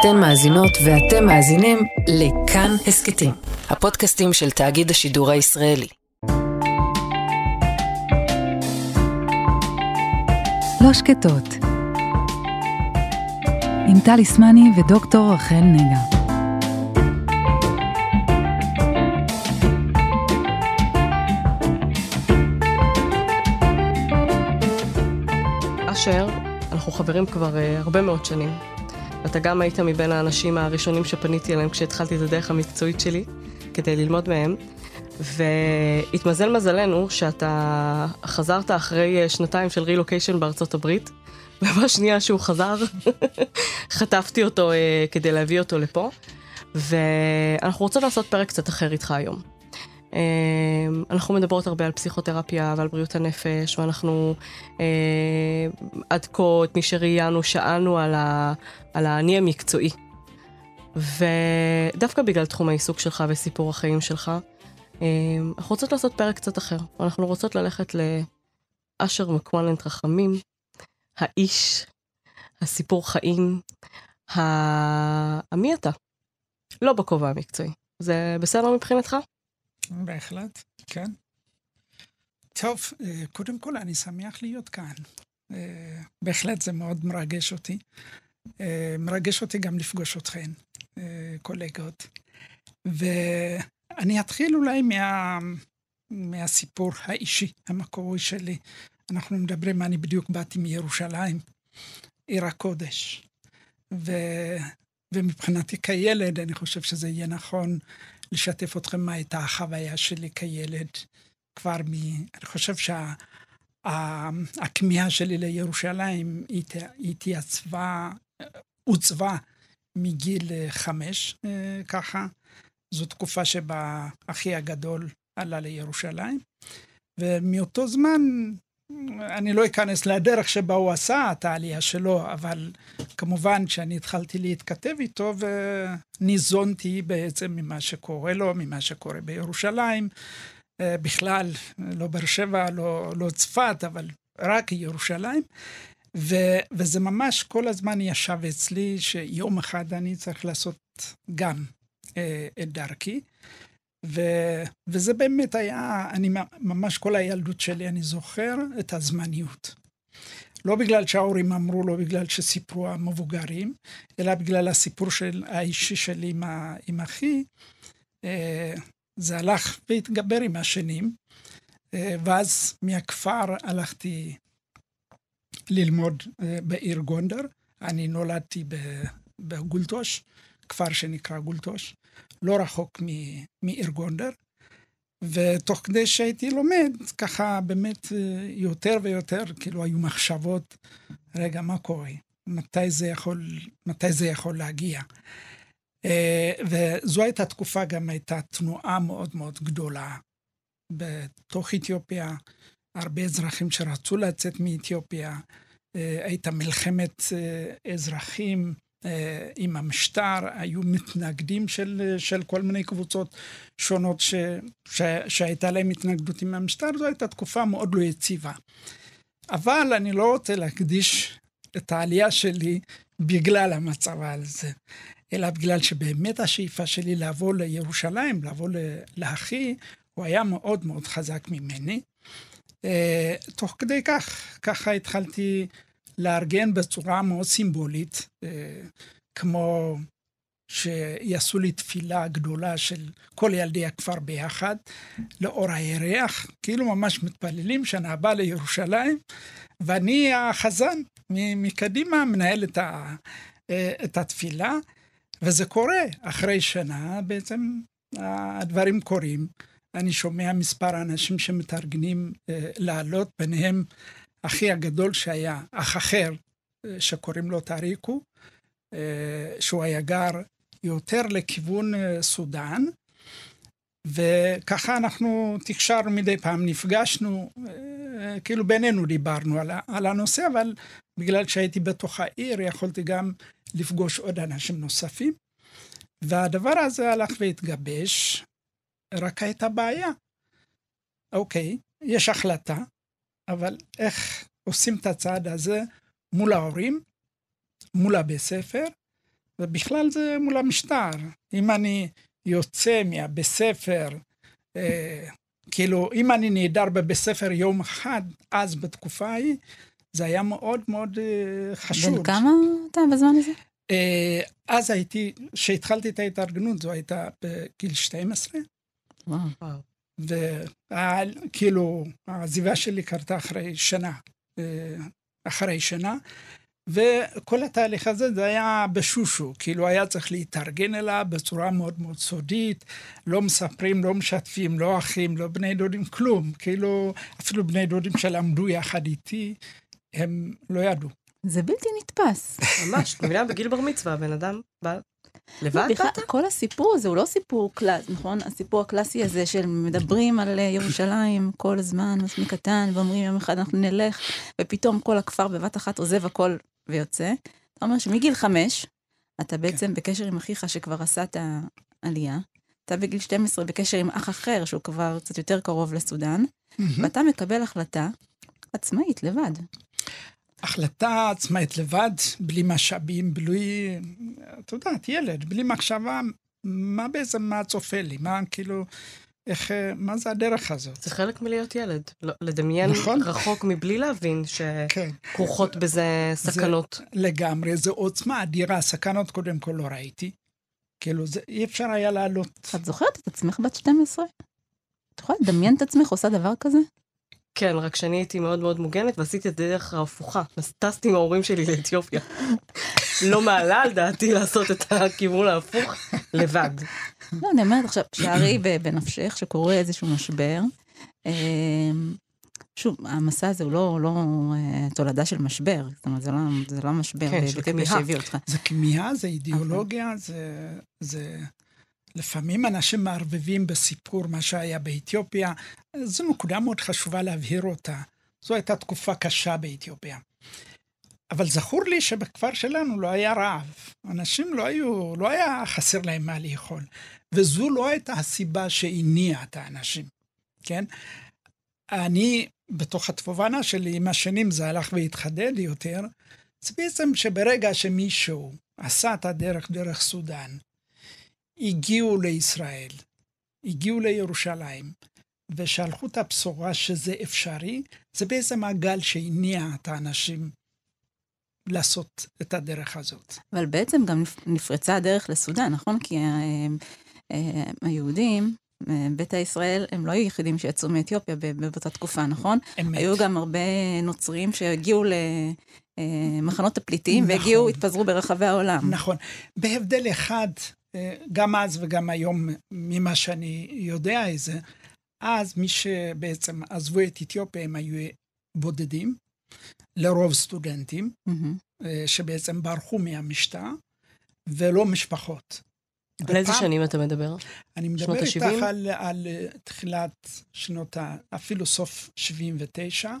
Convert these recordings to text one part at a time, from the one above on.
אתן מאזינות ואתם מאזינים לכאן הסכתים, הפודקאסטים של תאגיד השידור הישראלי. לא שקטות, עם טלי סמני ודוקטור רחל נגה. אשר, אנחנו חברים כבר uh, הרבה מאוד שנים. אתה גם היית מבין האנשים הראשונים שפניתי אליהם כשהתחלתי את הדרך המקצועית שלי, כדי ללמוד מהם. והתמזל מזלנו שאתה חזרת אחרי uh, שנתיים של רילוקיישן בארצות הברית, ובשנייה שהוא חזר, חטפתי אותו uh, כדי להביא אותו לפה. ואנחנו רוצות לעשות פרק קצת אחר איתך היום. אמ, אנחנו מדברות הרבה על פסיכותרפיה ועל בריאות הנפש, ואנחנו אה, עד כה, את מי שראיינו, שאלנו על, על האני המקצועי. ודווקא בגלל תחום העיסוק שלך וסיפור החיים שלך, אה, אנחנו רוצות לעשות פרק קצת אחר. אנחנו רוצות ללכת לאשר מקוונלנט רחמים, האיש, הסיפור חיים, ה... מי אתה? לא בכובע המקצועי. זה בסדר מבחינתך? בהחלט, כן. טוב, אה, קודם כל אני שמח להיות כאן. אה, בהחלט זה מאוד מרגש אותי. אה, מרגש אותי גם לפגוש אתכן, קולגות. ואני אתחיל אולי מה, מהסיפור האישי, המקורי שלי. אנחנו מדברים, אני בדיוק באתי מירושלים, עיר הקודש. ו... ומבחינתי כילד, אני חושב שזה יהיה נכון לשתף אתכם מה הייתה החוויה שלי כילד, כבר מ... אני חושב שהכמיהה שה... שלי לירושלים היא התייצבה, עוצבה מגיל חמש, אה, ככה. זו תקופה שבה אחי הגדול עלה לירושלים, ומאותו זמן אני לא אכנס לדרך שבה הוא עשה את העלייה שלו, אבל כמובן שאני התחלתי להתכתב איתו וניזונתי בעצם ממה שקורה לו, ממה שקורה בירושלים. אה, בכלל, לא באר שבע, לא, לא צפת, אבל רק ירושלים. ו, וזה ממש כל הזמן ישב אצלי שיום אחד אני צריך לעשות גם אה, את דרכי. ו, וזה באמת היה, אני ממש כל הילדות שלי, אני זוכר את הזמניות. לא בגלל שההורים אמרו, לא בגלל שסיפרו המבוגרים, אלא בגלל הסיפור של, האישי שלי עם, ה, עם אחי. אה, זה הלך והתגבר עם השנים, אה, ואז מהכפר הלכתי ללמוד אה, בעיר גונדר. אני נולדתי בגולטוש, כפר שנקרא גולטוש. לא רחוק מעיר גונדר, ותוך כדי שהייתי לומד, ככה באמת אה, יותר ויותר, כאילו היו מחשבות, רגע, מה קורה? מתי זה יכול, מתי זה יכול להגיע? אה, וזו הייתה תקופה, גם הייתה תנועה מאוד מאוד גדולה בתוך אתיופיה, הרבה אזרחים שרצו לצאת מאתיופיה, אה, הייתה מלחמת אזרחים, עם המשטר, היו מתנגדים של, של כל מיני קבוצות שונות ש, ש, שהייתה להם התנגדות עם המשטר, זו הייתה תקופה מאוד לא יציבה. אבל אני לא רוצה להקדיש את העלייה שלי בגלל המצב הזה, אלא בגלל שבאמת השאיפה שלי לבוא לירושלים, לבוא לאחי, הוא היה מאוד מאוד חזק ממני. אה, תוך כדי כך, ככה התחלתי לארגן בצורה מאוד סימבולית, אה, כמו שיעשו לי תפילה גדולה של כל ילדי הכפר ביחד, לאור הירח, כאילו ממש מתפללים שנה הבאה לירושלים, ואני החזן מקדימה מנהל את, ה, אה, את התפילה, וזה קורה. אחרי שנה בעצם הדברים קורים. אני שומע מספר אנשים שמתארגנים אה, לעלות, ביניהם אחי הגדול שהיה, אח אחר, אה, שקוראים לו טריקו, אה, שהוא היה גר יותר לכיוון אה, סודאן, וככה אנחנו תקשרנו מדי פעם, נפגשנו, כאילו בינינו דיברנו על הנושא, אבל בגלל שהייתי בתוך העיר, יכולתי גם לפגוש עוד אנשים נוספים. והדבר הזה הלך והתגבש, רק הייתה בעיה. אוקיי, יש החלטה, אבל איך עושים את הצעד הזה מול ההורים, מול הבית ספר, ובכלל זה מול המשטר. אם אני יוצא מהבית ספר, אה, כאילו, אם אני נעדר בבית ספר יום אחד, אז בתקופה ההיא, זה היה מאוד מאוד אה, חשוב. בן כמה אתה בזמן הזה? אה, אז הייתי, כשהתחלתי את ההתארגנות, זו הייתה בגיל 12, וואו. וכאילו, העזיבה שלי קרתה אחרי שנה, אה, אחרי שנה, וכל התהליך הזה זה היה בשושו, כאילו היה צריך להתארגן אליו בצורה מאוד מאוד סודית, לא מספרים, לא משתפים, לא אחים, לא בני דודים, כלום, כאילו אפילו בני דודים שלמדו יחד איתי, הם לא ידעו. זה בלתי נתפס. ממש, מבינה? בגיל בר מצווה, הבן אדם בא לבד בכלל, באת? כל הסיפור הזה הוא לא סיפור קלאסי, נכון? הסיפור הקלאסי הזה של מדברים על אה, ירושלים כל הזמן, אז מקטן, ואומרים יום אחד אנחנו נלך, ופתאום כל הכפר בבת אחת עוזב הכל ויוצא. אתה אומר שמגיל חמש, אתה בעצם בקשר עם אחיך שכבר עשה את העלייה, אתה בגיל 12 בקשר עם אח אחר שהוא כבר קצת יותר קרוב לסודאן, ואתה מקבל החלטה עצמאית, לבד. החלטה עצמאית לבד, בלי משאבים, בלי, את יודעת, ילד, בלי מחשבה, מה בעצם, מה צופה לי, מה כאילו, איך, אה, מה זה הדרך הזאת? זה חלק מלהיות ילד. לא, לדמיין נכון. רחוק מבלי להבין כן. שכרוכות בזה סכנות. לגמרי, זו עוצמה אדירה, סכנות קודם כל לא ראיתי. כאילו, זה, אי אפשר היה לעלות. את זוכרת את עצמך בת 12? את יכולה לדמיין את עצמך עושה דבר כזה? כן, רק שאני הייתי מאוד מאוד מוגנת ועשיתי את הדרך ההפוכה. אז טסתי עם ההורים שלי לאתיופיה. לא מעלה על דעתי לעשות את הכיוון ההפוך לבד. לא, אני אומרת עכשיו, שערי בנפשך, שקורה איזשהו משבר. אמ, שוב, המסע הזה הוא לא, לא אה, תולדה של משבר, זאת אומרת, זה לא, זה לא משבר כן, של כמיהה. שהביא אותך. זה כמיהה, זה אידיאולוגיה, זה, זה... לפעמים אנשים מערבבים בסיפור מה שהיה באתיופיה. זו נקודה מאוד חשובה להבהיר אותה. זו הייתה תקופה קשה באתיופיה. אבל זכור לי שבכפר שלנו לא היה רעב. אנשים לא היו, לא היה חסר להם מה לאכול. וזו לא הייתה הסיבה שהניעה את האנשים, כן? אני, בתוך התובנה שלי, עם השנים זה הלך והתחדד יותר, זה בעצם שברגע שמישהו עשה את הדרך דרך סודאן, הגיעו לישראל, הגיעו לירושלים, ושלחו את הבשורה שזה אפשרי, זה בעצם הגל שהניע את האנשים לעשות את הדרך הזאת. אבל בעצם גם נפ- נפרצה הדרך לסודאן, נכון? כי אה, אה, היהודים, אה, ביתא ישראל, הם לא היו יחידים שיצאו מאתיופיה באותה תקופה, נכון? אמת. היו גם הרבה נוצרים שהגיעו למחנות הפליטים, נכון. והגיעו, התפזרו ברחבי העולם. נכון. בהבדל אחד, גם אז וגם היום, ממה שאני יודע את זה, אז מי שבעצם עזבו את אתיופיה הם היו בודדים, לרוב סטודנטים. אה, שבעצם ברחו מהמשטר, ולא משפחות. על איזה שנים אתה מדבר? אני מדבר איתך? על, על אה, תחילת שנות ה... אפילו סוף 79,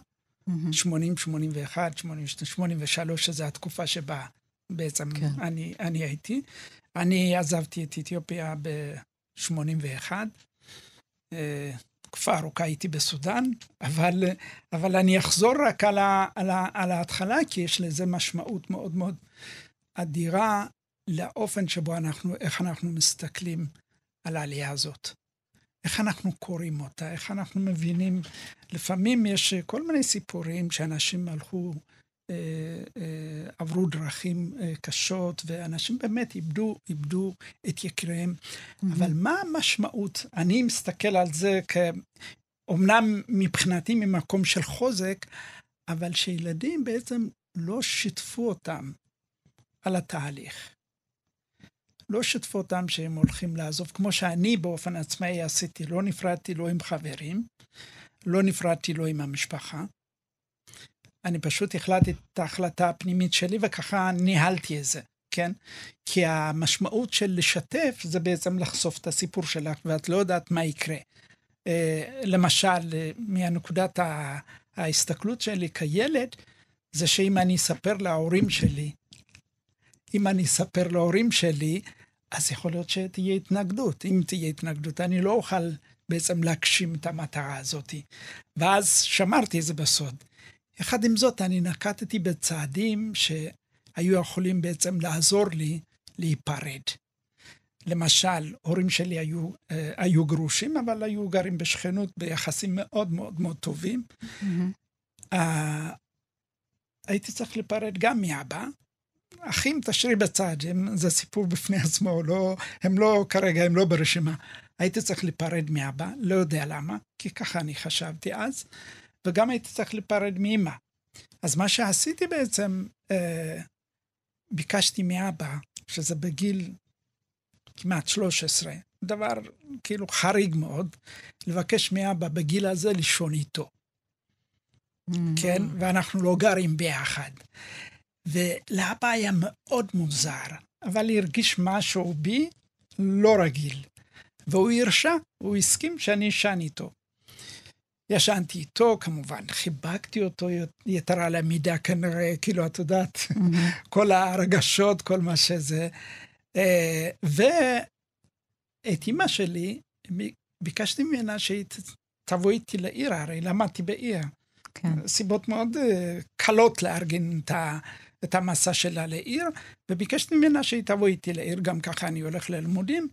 מהמם. 80, 81, 82, 83, שזו התקופה שבה בעצם. כן. אני, אני הייתי. אני עזבתי את אתיופיה ב-81. תקופה ארוכה הייתי בסודאן, אבל, אבל אני אחזור רק על, ה, על, ה, על ההתחלה, כי יש לזה משמעות מאוד מאוד אדירה לאופן שבו אנחנו, איך אנחנו מסתכלים על העלייה הזאת. איך אנחנו קוראים אותה, איך אנחנו מבינים. לפעמים יש אה, כל מיני סיפורים שאנשים הלכו, אה, אה, עברו דרכים אה, קשות, ואנשים באמת איבדו, איבדו את יקיריהם. אבל מה המשמעות? אני מסתכל על זה כ... אומנם מבחינתי ממקום של חוזק, אבל שילדים בעצם לא שיתפו אותם על התהליך. לא שיתפו אותם שהם הולכים לעזוב, כמו שאני באופן עצמאי עשיתי, לא נפרדתי לא עם חברים, לא נפרדתי לא עם המשפחה. אני פשוט החלטתי את ההחלטה הפנימית שלי וככה ניהלתי את זה, כן? כי המשמעות של לשתף זה בעצם לחשוף את הסיפור שלך ואת לא יודעת מה יקרה. אה, למשל, מהנקודת ההסתכלות שלי כילד, זה שאם אני אספר להורים שלי, אם אני אספר להורים שלי, אז יכול להיות שתהיה התנגדות. אם תהיה התנגדות, אני לא אוכל בעצם להגשים את המטרה הזאת. ואז שמרתי את זה בסוד. יחד עם זאת, אני נקטתי בצעדים שהיו יכולים בעצם לעזור לי להיפרד. למשל, הורים שלי היו, אה, היו גרושים, אבל היו גרים בשכנות ביחסים מאוד מאוד מאוד טובים. אה, הייתי צריך להיפרד גם מאבא. אחים, תשאירי בצד, הם, זה סיפור בפני עצמו, לא, הם לא, כרגע הם לא ברשימה. הייתי צריך להיפרד מאבא, לא יודע למה, כי ככה אני חשבתי אז, וגם הייתי צריך להיפרד מאמא. אז מה שעשיתי בעצם, אה, ביקשתי מאבא, שזה בגיל כמעט 13, דבר כאילו חריג מאוד, לבקש מאבא בגיל הזה לישון איתו. כן? ואנחנו לא גרים ביחד. ולאבא היה מאוד מוזר, אבל הרגיש משהו בי לא רגיל. והוא הרשה, הוא הסכים שאני אשן איתו. ישנתי איתו, כמובן, חיבקתי אותו יתר על המידה כנראה, כאילו, את יודעת, כל הרגשות, כל מה שזה. אה, ואת אימא שלי, ביקשתי ממנה שהיא תבוא איתי לעיר, הרי למדתי בעיר. כן. סיבות מאוד אה, קלות לארגן את, ה, את המסע שלה לעיר, וביקשתי ממנה שהיא תבוא איתי לעיר, גם ככה אני הולך ללימודים,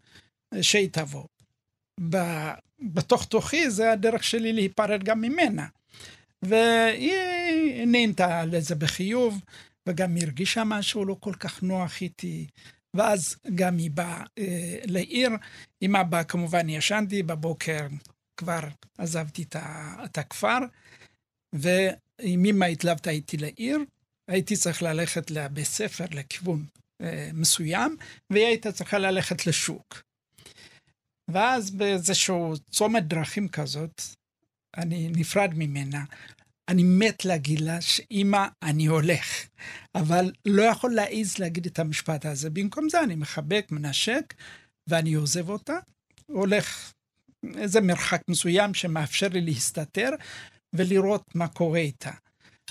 אה, שהיא תבוא. בתוך תוכי זה הדרך שלי להיפרד גם ממנה. והיא נהנתה לזה בחיוב, וגם הרגישה משהו לא כל כך נוח איתי. ואז גם היא באה אה, לעיר. עם אבא כמובן ישנתי, בבוקר כבר עזבתי את, ה, את הכפר, ועם אמא התלוותה איתי לעיר. הייתי צריך ללכת לבית ספר לכיוון אה, מסוים, והיא הייתה צריכה ללכת לשוק. ואז באיזשהו צומת דרכים כזאת, אני נפרד ממנה. אני מת להגיד לה שאימא, אני הולך, אבל לא יכול להעיז להגיד את המשפט הזה. במקום זה אני מחבק, מנשק, ואני עוזב אותה, הולך איזה מרחק מסוים שמאפשר לי להסתתר ולראות מה קורה איתה.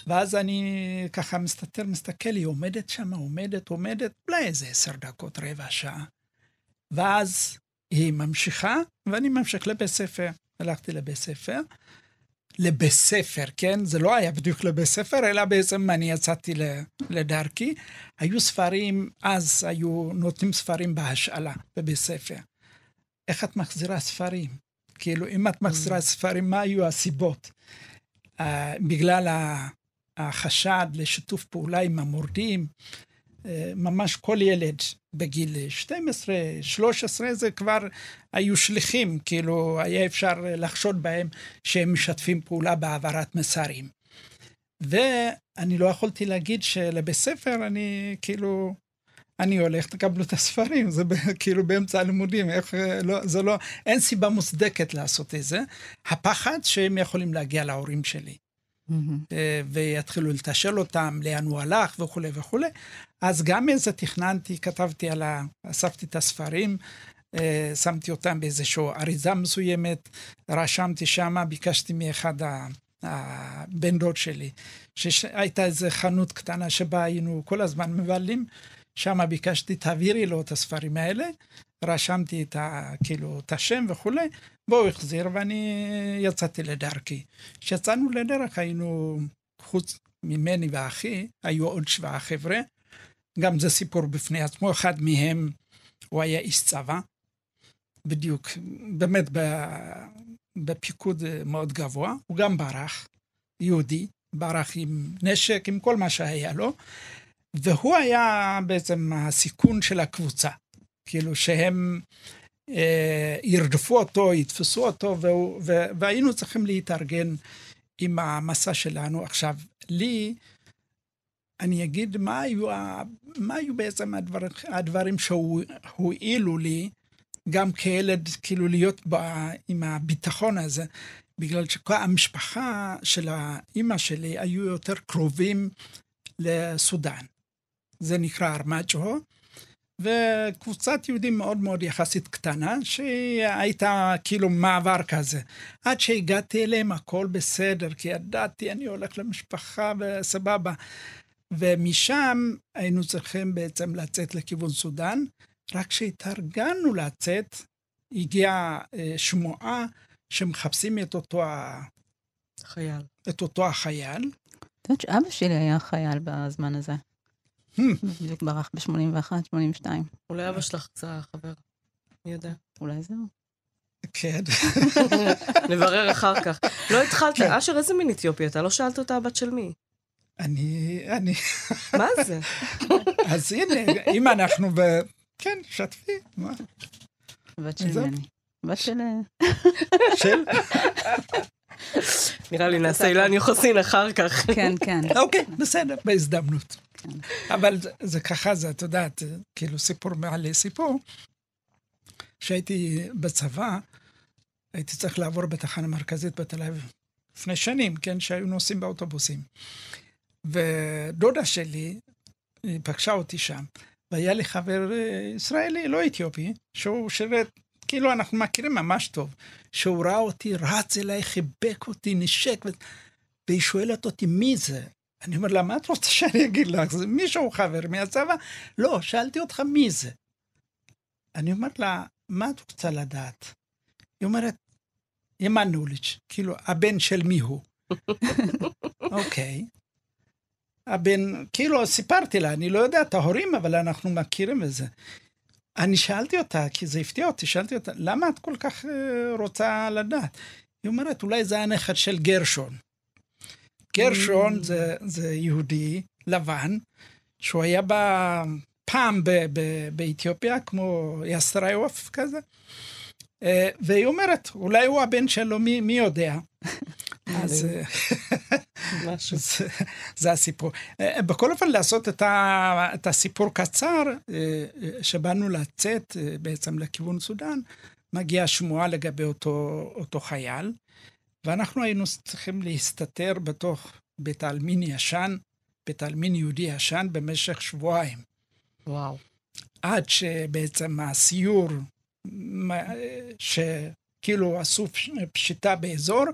ואז אני ככה מסתתר, מסתכל, היא עומדת שם, עומדת, עומדת, אולי איזה עשר דקות, רבע שעה. ואז היא ממשיכה, ואני ממשיך לבית ספר. הלכתי לבית ספר, לבית ספר, כן? זה לא היה בדיוק לבית ספר, אלא בעצם אני יצאתי לדרכי. היו ספרים, אז היו נותנים ספרים בהשאלה בבית ספר. איך את מחזירה ספרים? כאילו, אם את מחזירה mm. ספרים, מה היו הסיבות? Uh, בגלל החשד לשיתוף פעולה עם המורדים, ממש כל ילד בגיל 12, 13, זה כבר היו שליחים, כאילו היה אפשר לחשוד בהם שהם משתפים פעולה בהעברת מסרים. ואני לא יכולתי להגיד שלבית ספר אני כאילו, אני הולך, תקבלו את הספרים, זה כאילו באמצע הלימודים, איך, לא, זה לא, אין סיבה מוצדקת לעשות את זה. הפחד שהם יכולים להגיע להורים שלי. Mm-hmm. ויתחילו לתשאל אותם לאן הוא הלך וכולי וכולי. אז גם איזה תכננתי, כתבתי על ה... אספתי את הספרים, אה, שמתי אותם באיזושהי אריזה מסוימת, רשמתי שמה, ביקשתי מאחד הבן דוד שלי, שהייתה איזו חנות קטנה שבה היינו כל הזמן מבלים, שם ביקשתי, תעבירי לו את הספרים האלה, רשמתי את, ה, כאילו, את השם וכולי, והוא החזיר ואני יצאתי לדרכי. כשיצאנו לדרך היינו, חוץ ממני ואחי, היו עוד שבעה חבר'ה, גם זה סיפור בפני עצמו, אחד מהם הוא היה איש צבא, בדיוק, באמת בפיקוד מאוד גבוה, הוא גם ברח, יהודי, ברח עם נשק, עם כל מה שהיה לו, והוא היה בעצם הסיכון של הקבוצה. כאילו שהם אה, ירדפו אותו, יתפסו אותו, והוא, ו, והיינו צריכים להתארגן עם המסע שלנו. עכשיו, לי, אני אגיד מה היו, מה היו בעצם הדבר, הדברים שהועילו לי, גם כילד, כאילו להיות ב, עם הביטחון הזה, בגלל שכל המשפחה של האימא שלי היו יותר קרובים לסודאן. זה נקרא ארמג'ו, וקבוצת יהודים מאוד מאוד יחסית קטנה, שהייתה כאילו מעבר כזה. עד שהגעתי אליהם הכל בסדר, כי ידעתי, אני הולך למשפחה וסבבה. ומשם היינו צריכים בעצם לצאת לכיוון סודאן. רק כשהתארגנו לצאת, הגיעה אה, שמועה שמחפשים את אותו החייל. את אותו החייל. את יודעת שאבא שלי היה חייל בזמן הזה. בדיוק ברח ב-81, 82. אולי אבא שלך זה החבר, מי יודע. אולי זהו. כן. נברר אחר כך. לא התחלת, כן. אשר, איזה מין אתיופי אתה? לא שאלת אותה הבת של מי. אני, אני, מה זה? אז הנה, אם אנחנו ב... כן, שתפי. מה? בת של. מני. בת של... של? נראה לי נעשה אילן יוחסין אחר כך. כן, כן. אוקיי, בסדר, בהזדמנות. כן. אבל זה, זה ככה, זה, את יודעת, כאילו סיפור מעלה סיפור. כשהייתי בצבא, הייתי צריך לעבור בתחנה מרכזית בתל אביב. לפני שנים, כן, שהיו נוסעים באוטובוסים. ודודה שלי, היא פגשה אותי שם, והיה לי חבר אה, ישראלי, לא אתיופי, שהוא שירת, כאילו אנחנו מכירים ממש טוב, שהוא ראה אותי, רץ אליי, חיבק אותי, נשק, ו... והיא שואלת אותי, מי זה? אני אומר לה, מה את רוצה שאני אגיד לך? זה מישהו חבר מהצבא? לא, שאלתי אותך מי זה. אני אומר לה, מה את רוצה לדעת? היא אומרת, ימנוליץ', כאילו, הבן של מי הוא? אוקיי. הבן, כאילו, סיפרתי לה, אני לא יודע את ההורים, אבל אנחנו מכירים את זה. אני שאלתי אותה, כי זה הפתיע אותי, שאלתי אותה, למה את כל כך אה, רוצה לדעת? היא אומרת, אולי זה הנכד של גרשון. גרשון זה, זה יהודי לבן, שהוא היה בה פעם ב, ב, באתיופיה, כמו יסריוף כזה, אה, והיא אומרת, אולי הוא הבן שלו, מי, מי יודע? אז אה. זה, זה הסיפור. אה, בכל אופן, לעשות את, ה, את הסיפור קצר, שבאנו לצאת בעצם לכיוון סודאן, מגיעה שמועה לגבי אותו, אותו חייל, ואנחנו היינו צריכים להסתתר בתוך בית העלמין ישן, בית העלמין יהודי ישן, במשך שבועיים. וואו. עד שבעצם הסיור, שכאילו עשו פש- פשיטה באזור,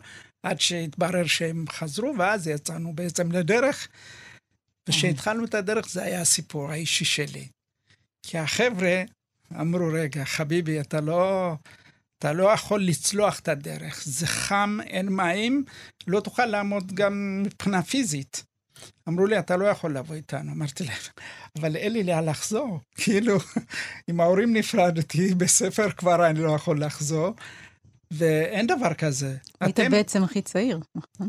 עד שהתברר שהם חזרו, ואז יצאנו בעצם לדרך. וכשהתחלנו את הדרך זה היה הסיפור האישי שלי. כי החבר'ה אמרו, רגע, חביבי, אתה לא, אתה לא יכול לצלוח את הדרך. זה חם, אין מים, לא תוכל לעמוד גם מבחינה פיזית. אמרו לי, אתה לא יכול לבוא איתנו. אמרתי להם, אבל אין לי לאן לחזור. כאילו, עם ההורים נפרדתי, בספר כבר אני לא יכול לחזור, ואין דבר כזה. היית בעצם הכי צעיר, נכון?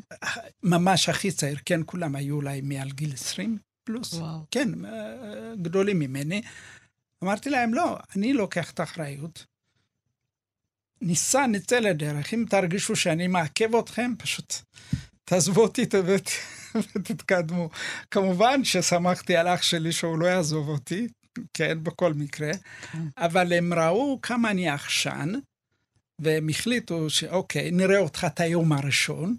ממש הכי צעיר, כן, כולם היו אולי מעל גיל 20 פלוס. וואו. כן, אה, גדולים ממני. אמרתי להם, לא, אני לוקח את האחריות. ניסע, נצא לדרך. אם תרגישו שאני מעכב אתכם, פשוט תעזבו אותי ות- ותתקדמו. כמובן ששמחתי על אח שלי שהוא לא יעזוב אותי, כן, בכל מקרה, אבל הם ראו כמה אני עכשן, והם החליטו שאוקיי, נראה אותך את היום הראשון,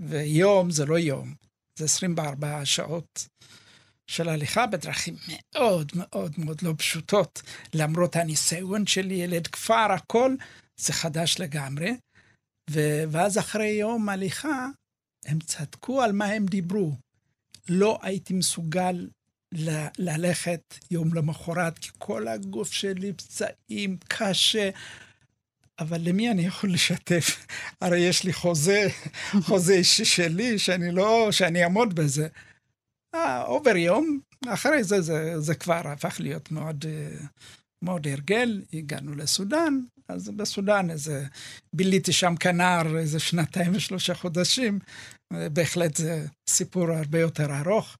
ויום זה לא יום, זה 24 שעות של הליכה בדרכים מאוד מאוד מאוד לא פשוטות, למרות הניסיון שלי, ילד כפר, הכל, זה חדש לגמרי. ו- ואז אחרי יום הליכה, הם צדקו על מה הם דיברו. לא הייתי מסוגל ל- ללכת יום למחרת, כי כל הגוף שלי פצעים, קשה. אבל למי אני יכול לשתף? הרי יש לי חוזה, חוזה אישי שלי, שאני לא, שאני אעמוד בזה. אה, עובר יום, אחרי זה, זה, זה כבר הפך להיות מאוד, אה, מאוד הרגל, הגענו לסודאן, אז בסודאן איזה, ביליתי שם כנער איזה שנתיים ושלושה חודשים, בהחלט זה סיפור הרבה יותר ארוך.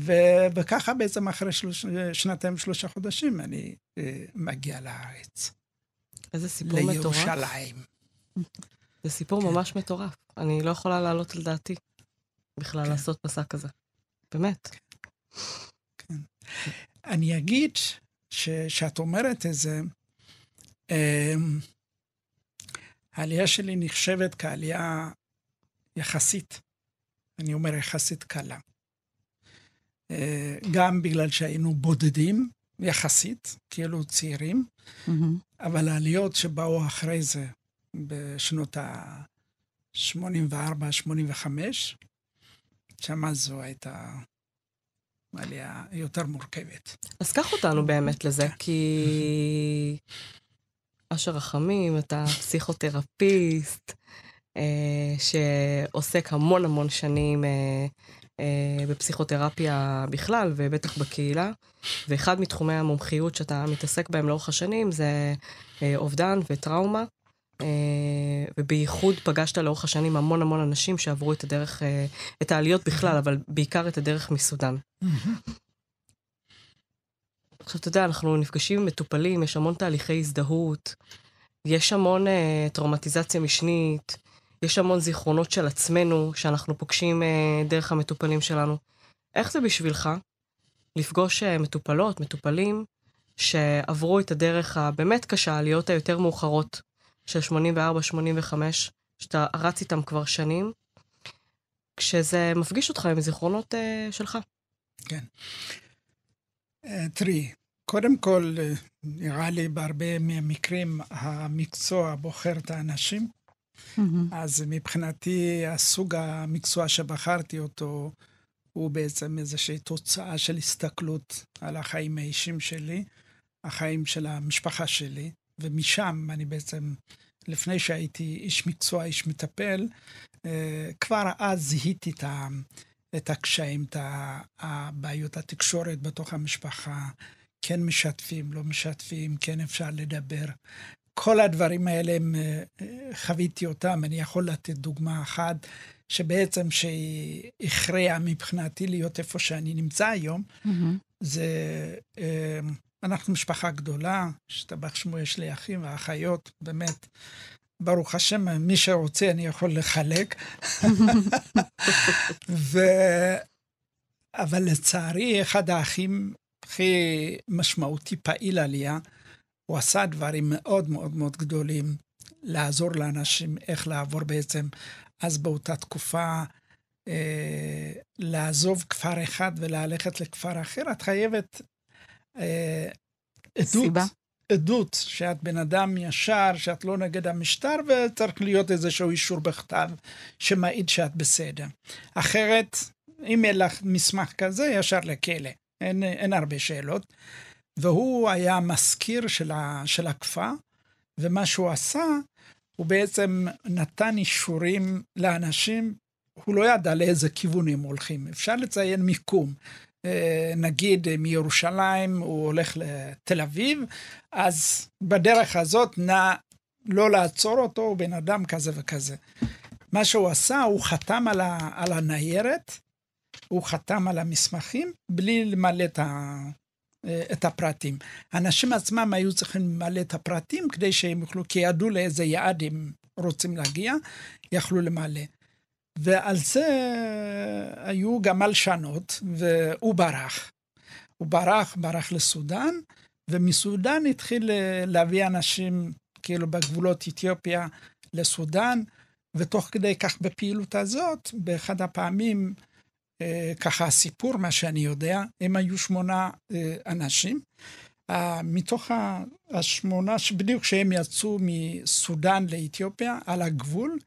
ו- וככה בעצם אחרי שלוש, שנתיים ושלושה חודשים אני אה, מגיע לארץ, איזה סיפור מטורף. לירושלים. זה סיפור כן. ממש מטורף. אני לא יכולה להעלות על דעתי בכלל כן. לעשות מסע כזה. באמת. אני אגיד שאת אומרת את זה, אמ, העלייה שלי נחשבת כעלייה יחסית, אני אומר יחסית קלה. אה, גם בגלל שהיינו בודדים יחסית, כאילו צעירים, מהמם. אבל העליות שבאו אחרי זה, בשנות ה-84-85, שמה זו הייתה עלייה יותר מורכבת. אז קח אותנו באמת לזה, כן. כי אשר רחמים, אתה פסיכותרפיסט, אה, שעוסק המון המון שנים אה, אה, בפסיכותרפיה בכלל, ובטח בקהילה. ואחד מתחומי המומחיות שאתה מתעסק בהם לאורך השנים זה אה, אובדן וטראומה. אה, ובייחוד פגשת לאורך השנים המון המון אנשים שעברו את הדרך, אה, את העליות בכלל, אבל בעיקר את הדרך מסודאן. עכשיו, אתה יודע, אנחנו נפגשים עם מטופלים, יש המון תהליכי הזדהות, יש המון אה, טראומטיזציה משנית, יש המון זיכרונות של עצמנו שאנחנו פוגשים אה, דרך המטופלים שלנו. איך זה בשבילך לפגוש אה, מטופלות, מטופלים, שעברו את הדרך הבאמת קשה, העליות היותר מאוחרות של 84-85, שאתה רץ איתם כבר שנים, כשזה מפגיש אותך עם זיכרונות אה, שלך. כן. אה, תראי, קודם כל, אה, נראה לי בהרבה מהמקרים המקצוע בוחר את האנשים. אז מבחינתי, הסוג המקצוע שבחרתי אותו, הוא בעצם איזושהי תוצאה של הסתכלות על החיים האישיים שלי, החיים של המשפחה שלי, ומשם אני בעצם, לפני שהייתי איש מקצוע, איש מטפל, אה, כבר אז זיהיתי את, ה, את הקשיים, את הבעיות התקשורת בתוך המשפחה, כן משתפים, לא משתפים, כן אפשר לדבר. כל הדברים האלה, הם, אה, חוויתי אותם. אני יכול לתת דוגמה אחת, שבעצם שהכריעה מבחינתי להיות איפה שאני נמצא היום, mm-hmm. זה, אה, אנחנו משפחה גדולה, השתבח שמו יש לי אחים ואחיות, באמת, ברוך השם, מי שרוצה אני יכול לחלק. ו... אבל לצערי, אחד האחים הכי משמעותי, פעיל עלייה, הוא עשה דברים מאוד מאוד מאוד גדולים, לעזור לאנשים איך לעבור בעצם, אז באותה תקופה, אה, לעזוב כפר אחד וללכת לכפר אחר, את חייבת עדות. סיבה. עדות שאת בן אדם ישר, שאת לא נגד המשטר, וצריך להיות איזשהו אישור בכתב שמעיד שאת בסדר. אחרת, אם אין לך מסמך כזה, ישר לכלא. אין, אין הרבה שאלות. והוא היה מזכיר של, ה, של הכפר, ומה שהוא עשה, הוא בעצם נתן אישורים לאנשים, הוא לא ידע לאיזה כיוון הם הולכים. אפשר לציין מיקום. אה, נגיד מירושלים הוא הולך לתל אביב, אז בדרך הזאת נא לא לעצור אותו, הוא בן אדם כזה וכזה. מה שהוא עשה, הוא חתם על, ה, על הניירת, הוא חתם על המסמכים בלי למלא את, ה, את הפרטים. האנשים עצמם היו צריכים למלא את הפרטים כדי שהם יוכלו, כי ידעו לאיזה יעד הם רוצים להגיע, יכלו למלא. ועל זה היו גם מלשנות, והוא ברח. הוא ברח, ברח לסודאן, ומסודאן התחיל להביא אנשים, כאילו בגבולות אתיופיה לסודאן, ותוך כדי כך בפעילות הזאת, באחד הפעמים, אה, ככה הסיפור, מה שאני יודע, הם היו שמונה אה, אנשים. מתוך השמונה, בדיוק כשהם יצאו מסודאן לאתיופיה, על הגבול,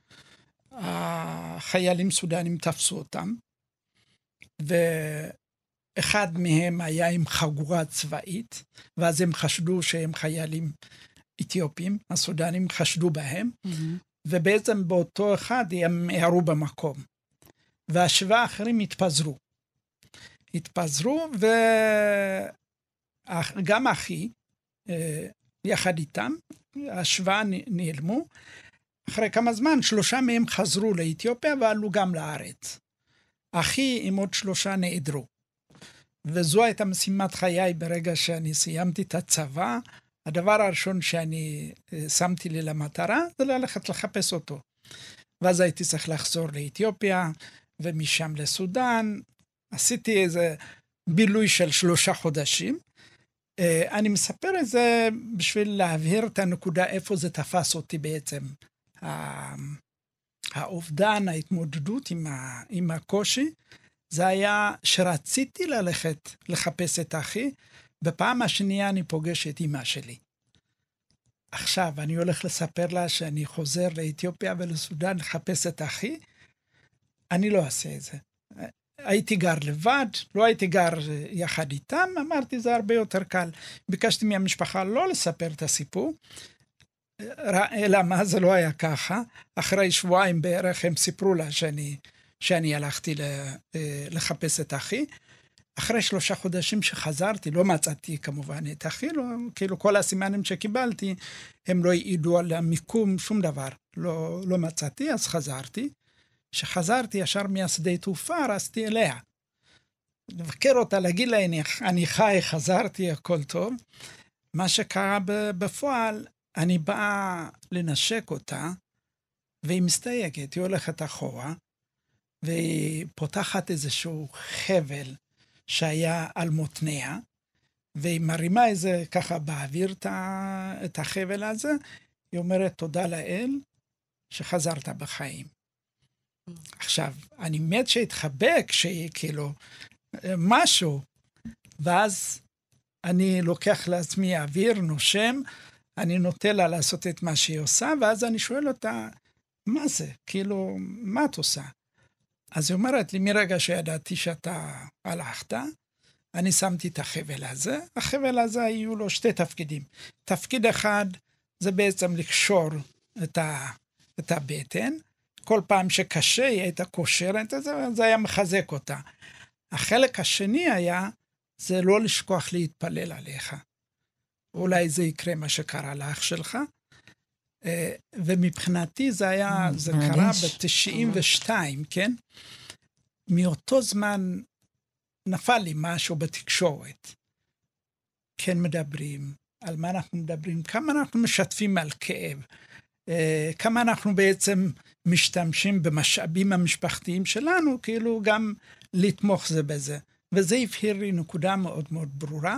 החיילים סודנים תפסו אותם, ואחד מהם היה עם חגורה צבאית, ואז הם חשדו שהם חיילים אתיופים, הסודנים חשדו בהם, mm-hmm. ובעצם באותו אחד הם הערו במקום. והשבעה האחרים התפזרו. התפזרו, וגם אחי, אה, יחד איתם, השבעה נעלמו, אחרי כמה זמן, שלושה מהם חזרו לאתיופיה ועלו גם לארץ. אחי עם עוד שלושה נעדרו. וזו הייתה משימת חיי ברגע שאני סיימתי את הצבא. הדבר הראשון שאני אה, שמתי לי למטרה זה ללכת לחפש אותו. ואז הייתי צריך לחזור לאתיופיה, ומשם לסודאן. עשיתי איזה בילוי של שלושה חודשים. אה, אני מספר את זה בשביל להבהיר את הנקודה איפה זה תפס אותי בעצם. האובדן, ההתמודדות עם, ה, עם הקושי, זה היה שרציתי ללכת לחפש את אחי, בפעם השנייה אני פוגש את אמא שלי. עכשיו, אני הולך לספר לה שאני חוזר לאתיופיה ולסודאן לחפש את אחי, אני לא אעשה את זה. הייתי גר לבד, לא הייתי גר יחד איתם, אמרתי, זה הרבה יותר קל. ביקשתי מהמשפחה לא לספר את הסיפור, אלא מה זה לא היה ככה. אחרי שבועיים בערך הם סיפרו לה שאני, שאני הלכתי לחפש את אחי. אחרי שלושה חודשים שחזרתי, לא מצאתי כמובן את אחי, לא, כאילו כל הסימנים שקיבלתי, הם לא העידו על המיקום, שום דבר. לא, לא מצאתי, אז חזרתי. כשחזרתי ישר מהשדה תעופה, רצתי אליה. לבקר אותה, להגיד לה, אני, אני חי, חזרתי, הכל טוב. מה שקרה בפועל, אני באה לנשק אותה, והיא מסתייגת, היא הולכת אחורה, והיא פותחת איזשהו חבל שהיה על מותניה, והיא מרימה איזה ככה באוויר את החבל הזה, היא אומרת תודה לאל שחזרת בחיים. עכשיו, אני מת שיתחבק, שיהיה כאילו משהו, ואז אני לוקח לעצמי אוויר, נושם, אני נוטה לה לעשות את מה שהיא עושה, ואז אני שואל אותה, מה זה? כאילו, מה את עושה? אז היא אומרת לי, מרגע שידעתי שאתה הלכת, אני שמתי את החבל הזה. החבל הזה היו לו שתי תפקידים. תפקיד אחד זה בעצם לקשור את, ה, את הבטן. כל פעם שקשה היא הייתה קושרת את זה, זה היה מחזק אותה. החלק השני היה, זה לא לשכוח להתפלל עליך. אולי זה יקרה מה שקרה לאח שלך. אה, ומבחינתי זה היה, זה קרה ב-92, כן? מאותו זמן נפל לי משהו בתקשורת. כן מדברים, על מה אנחנו מדברים, כמה אנחנו משתפים על כאב, אה, כמה אנחנו בעצם משתמשים במשאבים המשפחתיים שלנו, כאילו גם לתמוך זה בזה. וזה הבהיר לי נקודה מאוד מאוד ברורה.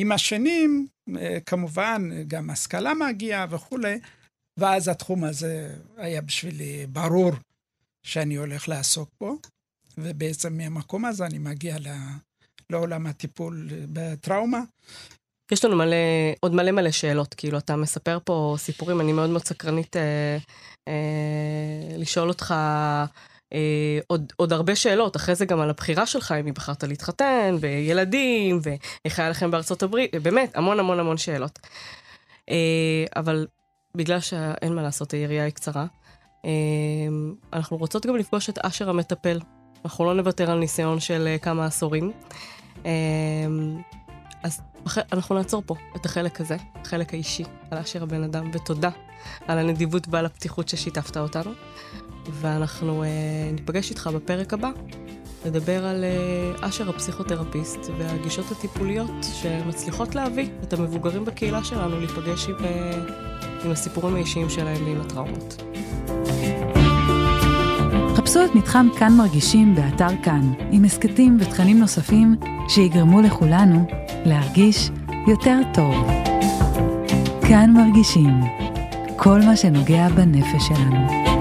עם השנים, אה, כמובן, גם השכלה מגיעה וכולי, ואז התחום הזה היה בשבילי ברור שאני הולך לעסוק בו, ובעצם מהמקום הזה אני מגיע לעולם הטיפול בטראומה. יש לנו מלא, עוד מלא מלא שאלות, כאילו, אתה מספר פה סיפורים, אני מאוד מאוד סקרנית אה, אה, לשאול אותך אה, עוד, עוד הרבה שאלות, אחרי זה גם על הבחירה שלך, אם היא בחרת להתחתן, וילדים, ואיך היה לכם בארצות הברית, באמת, המון המון המון שאלות. אה, אבל בגלל שאין מה לעשות, היריעה היא קצרה, אה, אנחנו רוצות גם לפגוש את אשר המטפל. אנחנו לא נוותר על ניסיון של אה, כמה עשורים. אה, אז אנחנו נעצור פה את החלק הזה, החלק האישי, על אשר הבן אדם, ותודה על הנדיבות ועל הפתיחות ששיתפת אותנו. ואנחנו אה, ניפגש איתך בפרק הבא, לדבר על אה, אשר הפסיכותרפיסט והגישות הטיפוליות שמצליחות להביא את המבוגרים בקהילה שלנו להיפגש עם, אה, עם הסיפורים האישיים שלהם ועם הטראומות. חפשו את מתחם כאן מרגישים באתר כאן, עם הסכתים ותכנים נוספים שיגרמו לכולנו להרגיש יותר טוב. כאן מרגישים כל מה שנוגע בנפש שלנו.